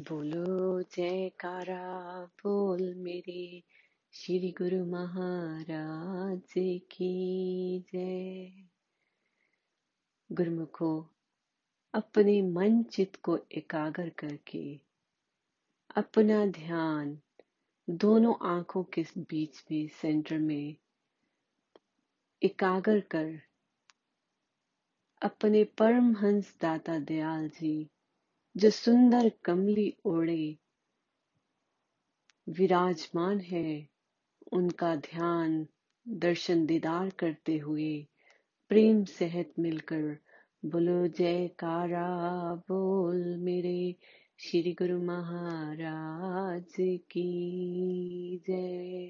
बोलो, जयकारा, बोल मेरे। श्री गुरु महाराज की जय। गुरुमुखो, अपने मन चित को एकाग्र करके, अपना ध्यान दोनों आँखों के बीच में सेंटर में एकाग्र कर, अपने परमहंस दाता दयाल जी जो सुंदर कमली ओढ़े। विराजमान है उनका ध्यान दर्शन दीदार करते हुए। प्रेम सहित मिलकर बोलो, जयकारा, बोल मेरे श्री गुरु महाराज की जय।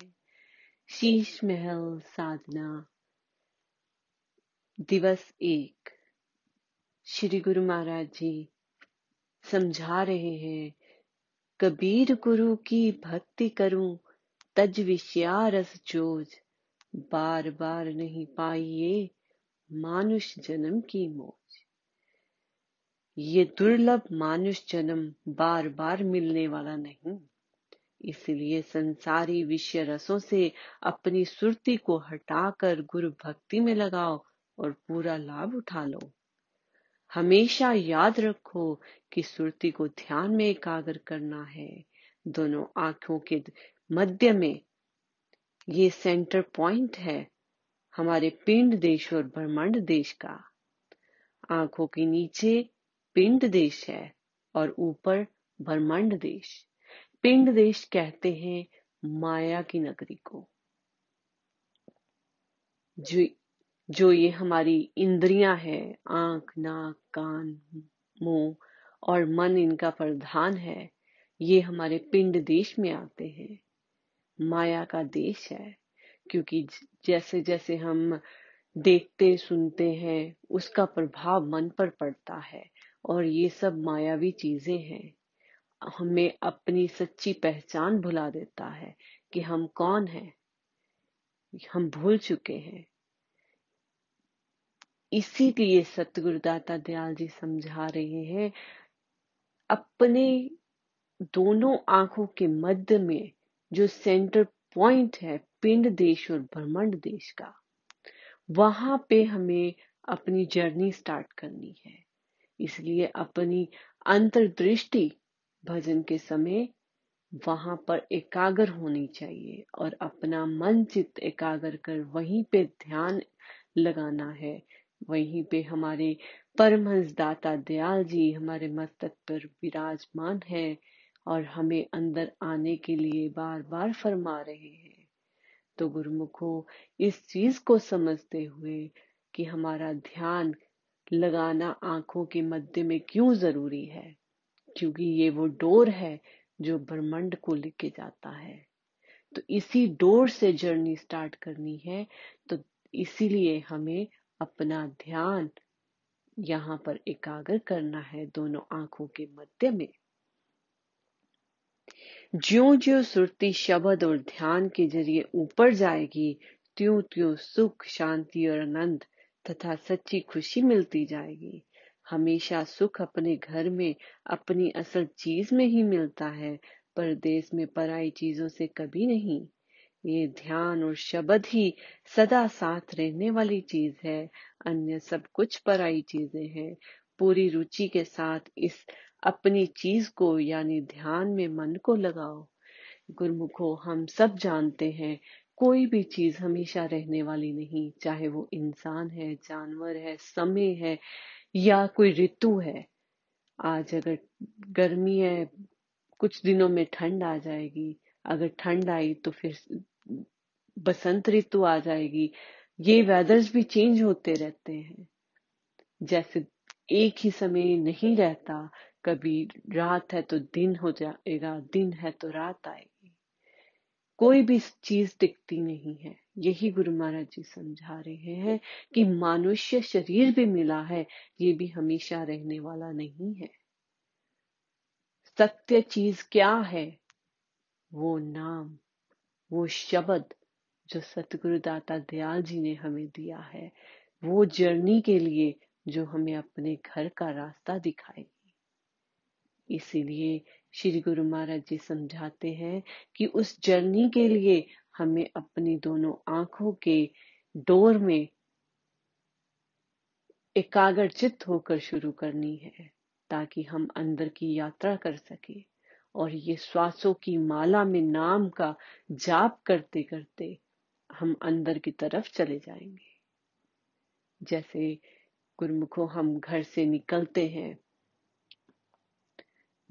शीश महल साधना, दिवस एक। श्री गुरु महाराज जी समझा रहे हैं। कबीर गुरु की भक्ति करूँ, तज विषया रस जोज। बार बार नहीं पाइए मानुष जन्म की मौज। ये दुर्लभ मानुष जन्म बार बार मिलने वाला नहीं। इसलिए संसारी विषय रसों से अपनी सुरती को हटाकर गुरु भक्ति में लगाओ और पूरा लाभ उठा लो। हमेशा याद रखो कि सुरती को ध्यान में एकाग्र करना है। दोनों आँखों के मध्य में ये सेंटर पॉइंट है हमारे पिंड देश और ब्रह्मांड देश का। आँखों के नीचे पिंड देश है और ऊपर ब्रह्मांड देश। पिंड देश कहते हैं माया की नगरी को। जो जो ये हमारी इंद्रियाँ है, आँख, नाक, कान, मुँह और मन इनका प्रधान है, ये हमारे पिंड देश में आते हैं। माया का देश है, क्योंकि जैसे जैसे हम देखते, सुनते हैं, उसका प्रभाव मन पर पड़ता है और ये सब मायावी चीज़ें हैं। हमें अपनी सच्ची पहचान भुला देता है कि हम कौन हैं, हम भूल चुके हैं। इसीलिए सतगुरुदाता दयाल जी समझा रहे हैं, अपने दोनों आँखों के मध्य में जो सेंटर पॉइंट है, पिंड देश और ब्रह्मांड देश का, वहाँ पे हमें अपनी जर्नी स्टार्ट करनी है। इसलिए अपनी अंतर्दृष्टि भजन के समय वहाँ पर एकाग्र होनी चाहिए और अपना मन चित्त एकाग्र कर वहीं पे ध्यान लगाना है। वहीं पे हमारे परमहंस दाता दयाल जी हमारे मस्तक पर विराजमान है और हमें अंदर आने के लिए बार बार फरमा रहे हैं। तो गुरुमुखो, इस चीज़ को समझते हुए कि हमारा ध्यान लगाना आँखों के मध्य में क्यों ज़रूरी है, क्योंकि ये वो डोर है जो ब्रह्मंड को लेके जाता है। तो इसी डोर से जर्नी स्टार्ट करनी है तो इसीलिए हमें अपना ध्यान यहाँ पर एकाग्र करना है दोनों आँखों के मध्य में। ज्यो ज्यो सुरती शब्द और ध्यान के ज़रिए ऊपर जाएगी त्यों त्यों सुख, शांति और आनंद तथा सच्ची खुशी मिलती जाएगी। हमेशा सुख अपने घर में, अपनी असल चीज़ में ही मिलता है परदेश में पराई चीज़ों से कभी नहीं। ये ध्यान और शब्द ही सदा साथ रहने वाली चीज़ है। अन्य सब कुछ पराई चीज़ें हैं। पूरी रुचि के साथ इस अपनी चीज़ को, यानी ध्यान में मन को लगाओ। गुरमुखो, हम सब जानते हैं, कोई भी चीज़ हमेशा रहने वाली नहीं। चाहे वो इंसान है, जानवर है, समय है, या कोई ऋतु है। आज अगर गर्मी है, कुछ दिनों में ठंड आ जाएगी। अगर ठंड आई तो फिर बसंत ऋतु आ जाएगी। ये वेदर्स भी चेंज होते रहते हैं। जैसे एक ही समय नहीं रहता, कभी रात है तो दिन हो जाएगा, दिन है तो रात आएगी। कोई भी चीज़ टिकती नहीं है। यही गुरु महाराज जी समझा रहे हैं कि मनुष्य शरीर भी मिला है, ये भी हमेशा रहने वाला नहीं है। सत्य चीज़ क्या है? वो नाम, वो शब्द जो सतगुरु दाता दयाल जी ने हमें दिया है, वो जर्नी के लिए जो हमें अपने घर का रास्ता दिखाएगी। इसीलिए श्री गुरु महाराज जी समझाते हैं कि उस जर्नी के लिए हमें अपनी दोनों आँखों के डोर में एकाग्र एकाग्रचित होकर शुरू करनी है, ताकि हम अंदर की यात्रा कर सके और ये श्वासों की माला में नाम का जाप करते करते हम अंदर की तरफ़ चले जाएँगे। जैसे गुरुमुखो हम घर से निकलते हैं,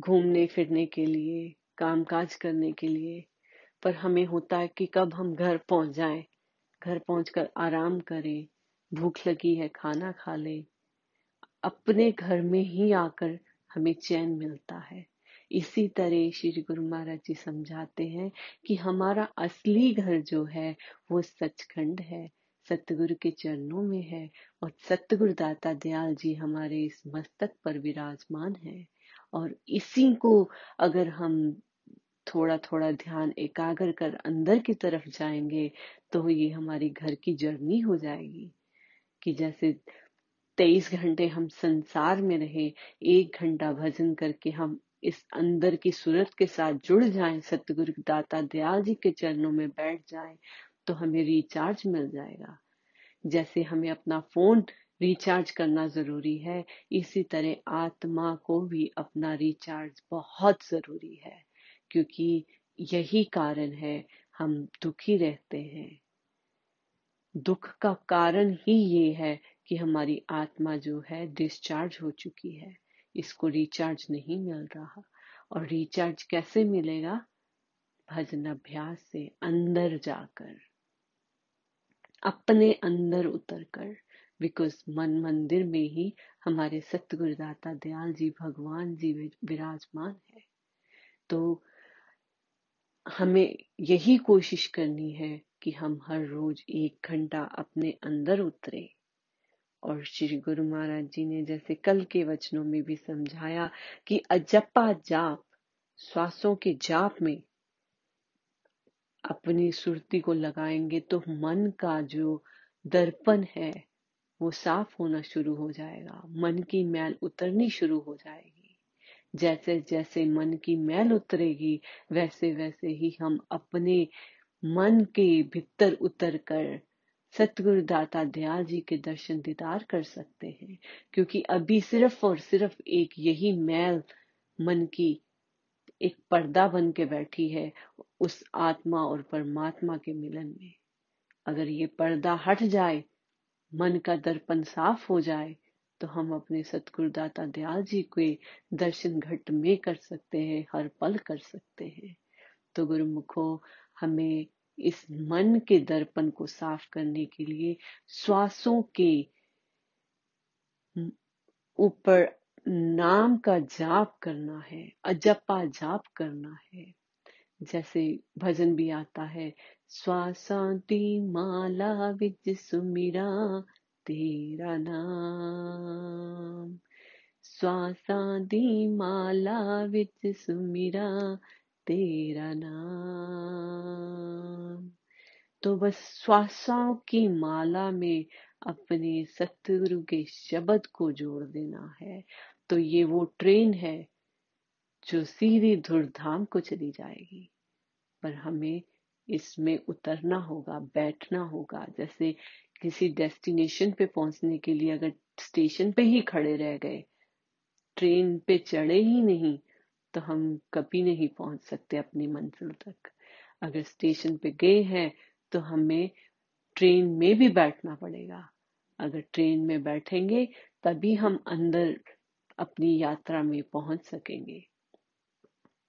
घूमने फिरने के लिए, कामकाज करने के लिए, पर हमें होता है कि कब हम घर पहुँच जाएँ, घर पहुंचकर आराम करें, भूख लगी है, खाना खा लें। अपने घर में ही आकर हमें चैन मिलता है। इसी तरह श्री गुरु महाराज जी समझाते हैं कि हमारा असली घर जो है, वो सचखंड है, सतगुरु के चरणों में है और सतगुरु दाता दयाल जी हमारे इस मस्तक पर विराजमान है। और इसी को अगर हम थोड़ा थोड़ा ध्यान एकाग्र कर अंदर की तरफ़ जाएँगे तो ये हमारी घर की जर्नी हो जाएगी। कि जैसे तेईस घंटे हम संसार में रहे, एक घंटा भजन करके हम इस अंदर की सूरत के साथ जुड़ जाएँ, सतगुरु दाता दयाल जी के चरणों में बैठ जाएँ तो हमें रिचार्ज मिल जाएगा। जैसे हमें अपना फ़ोन रिचार्ज करना ज़रूरी है, इसी तरह आत्मा को भी अपना रिचार्ज बहुत ज़रूरी है, क्योंकि यही कारण है हम दुखी रहते हैं। दुख का कारण ही ये है कि हमारी आत्मा जो है डिस्चार्ज हो चुकी है। इसको रिचार्ज नहीं मिल रहा। और रिचार्ज कैसे मिलेगा? भजन अभ्यास से अंदर जाकर। अपने अंदर उतर कर बिकॉज़ मन मंदिर में ही हमारे सतगुरुदाता दयाल जी भगवान जी विराजमान है। तो हमें यही कोशिश करनी है कि हम हर रोज एक घंटा अपने अंदर उतरे। और श्री गुरु महाराज जी ने जैसे कल के वचनों में भी समझाया कि अजपा जाप, श्वासों के जाप में अपनी सुरती को लगाएँगे तो मन का जो दर्पण है, वो साफ़ होना शुरू हो जाएगा। मन की मैल उतरनी शुरू हो जाएगी। जैसे जैसे मन की मैल उतरेगी, वैसे वैसे ही हम अपने मन के भीतर उतर कर सतगुरु दाता दयाल जी के दर्शन दीदार कर सकते हैं, क्योंकि अभी सिर्फ़ और सिर्फ़ एक यही मैल मन की एक पर्दा बन के बैठी है उस आत्मा और परमात्मा के मिलन में। अगर ये पर्दा हट जाए, मन का दर्पण साफ़ हो जाए तो हम अपने सतगुरुदाता दयाल जी के दर्शन घट में कर सकते हैं, हर पल कर सकते हैं। तो गुरुमुखो, हमें इस मन के दर्पण को साफ़ करने के लिए श्वासों के ऊपर नाम का जाप करना है, अजपा जाप करना है। जैसे भजन भी आता है, श्वासांति माला विज सुमिरा, तेरा नाम। श्वासांति माला विज सुमिरा तेरा नाम। तो बस श्वासों की माला में अपने सतगुरु के शब्द को जोड़ देना है। तो ये वो ट्रेन है जो सीधी धुरधाम को चली जाएगी। पर हमें इसमें उतरना होगा, बैठना होगा। जैसे किसी डेस्टिनेशन पे पहुँचने के लिए अगर स्टेशन पे ही खड़े रह गए, ट्रेन पे चढ़े ही नहीं तो हम कभी नहीं पहुँच सकते अपनी मंजिल तक। अगर स्टेशन पे गए हैं तो हमें ट्रेन में भी बैठना पड़ेगा। अगर ट्रेन में बैठेंगे, तभी हम अंदर अपनी यात्रा में पहुँच सकेंगे।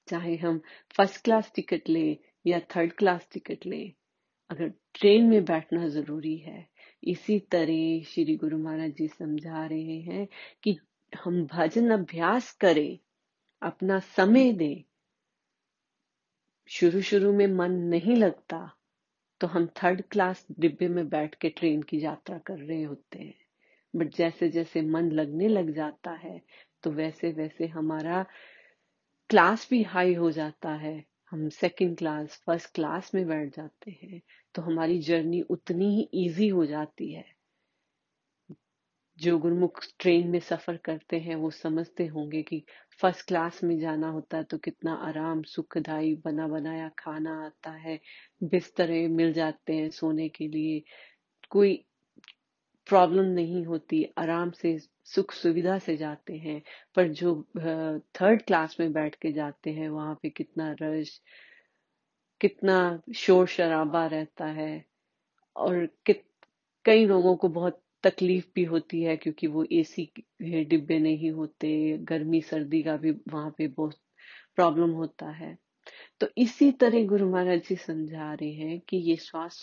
चाहे हम फ़र्स्ट क्लास टिकट ले या थर्ड क्लास टिकट ले, अगर ट्रेन में बैठना ज़रूरी है। इसी तरह श्री गुरु महाराज जी समझा रहे हैं कि हम भजन अभ्यास करें अपना समय दे। शुरू शुरू में मन नहीं लगता तो हम थर्ड क्लास डिब्बे में बैठ के ट्रेन की यात्रा कर रहे होते हैं। बट जैसे जैसे मन लगने लग जाता है तो वैसे वैसे हमारा क्लास भी हाई हो जाता है। हम सेकंड क्लास फ़र्स्ट क्लास में बैठ जाते हैं तो हमारी जर्नी उतनी ही इजी हो जाती है। जो गुरुमुख ट्रेन में सफ़र करते हैं, वो समझते होंगे कि फ़र्स्ट क्लास में जाना होता है तो कितना आराम सुखदाई बना बनाया खाना आता है, बिस्तरे मिल जाते हैं सोने के लिए। कोई प्रॉब्लम नहीं होती, आराम से, सुख सुविधा से जाते हैं, पर जो थर्ड क्लास में बैठ के जाते हैं, वहाँ पे कितना रश कितना शोर शराबा रहता है और कित, कई लोगों को बहुत तकलीफ़ भी होती है क्योंकि वो एसी डिब्बे नहीं होते, गर्मी, सर्दी का भी वहाँ पे बहुत प्रॉब्लम होता है। तो इसी तरह गुरु महाराज जी समझा रहे हैं कि ये श्वास,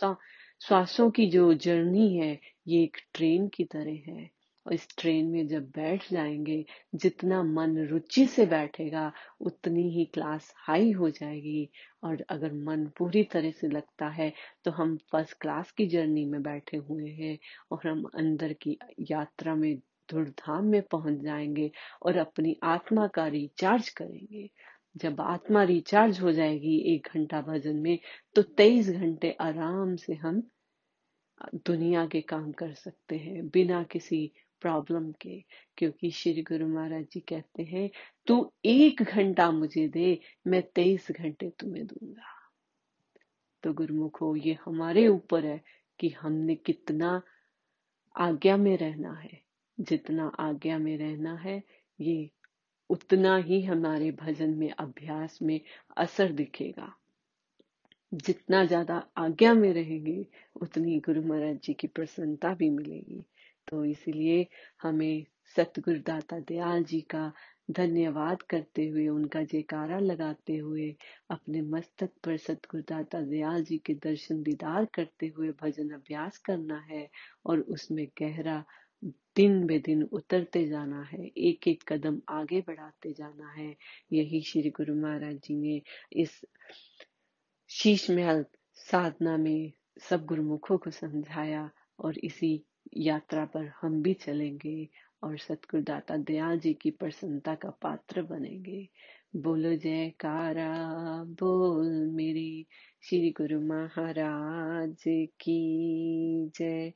श्वासों की जो जर्नी है, ये एक ट्रेन की तरह है। और इस ट्रेन में जब बैठ जाएँगे, जितना मन रुचि से बैठेगा, उतनी ही क्लास हाई हो जाएगी। और अगर मन पूरी तरह से लगता है तो हम फ़र्स्ट क्लास की जर्नी में बैठे हुए हैं और हम अंदर की यात्रा में धूमधाम में पहुँच जाएँगे और अपनी आत्मा का रिचार्ज करेंगे। जब आत्मा रिचार्ज हो जाएगी एक घंटा भजन में तो तेईस घंटे आराम से हम दुनिया के काम कर सकते हैं, बिना किसी प्रॉब्लम के, क्योंकि श्री गुरु महाराज जी कहते हैं, तू एक घंटा मुझे दे, मैं तेईस घंटे तुम्हें दूँगा। तो गुरुमुखो, ये हमारे ऊपर है कि हमने कितना आज्ञा में रहना है। जितना आज्ञा में रहना है, ये उतना ही हमारे भजन में, अभ्यास में असर दिखेगा। जितना ज़्यादा आज्ञा में रहेंगे, उतनी गुरु महाराज जी की प्रसन्नता भी मिलेगी। तो इसलिए हमें सतगुरु दाता दयाल जी का धन्यवाद करते हुए, उनका जयकारा लगाते हुए, अपने मस्तक पर सतगुरु दाता दयाल जी के दर्शन दीदार करते हुए भजन अभ्यास करना है और उसमें गहरा दिन बे दिन उतरते जाना है एक एक कदम आगे बढ़ाते जाना है। यही श्री गुरु महाराज जी ने इस शीश महल साधना में सब गुरुमुखों को समझाया और इसी यात्रा पर हम भी चलेंगे और सतगुरुदाता दयाल जी की प्रसन्नता का पात्र बनेंगे। बोलो जयकारा, बोल मेरे श्री गुरु महाराज की जय।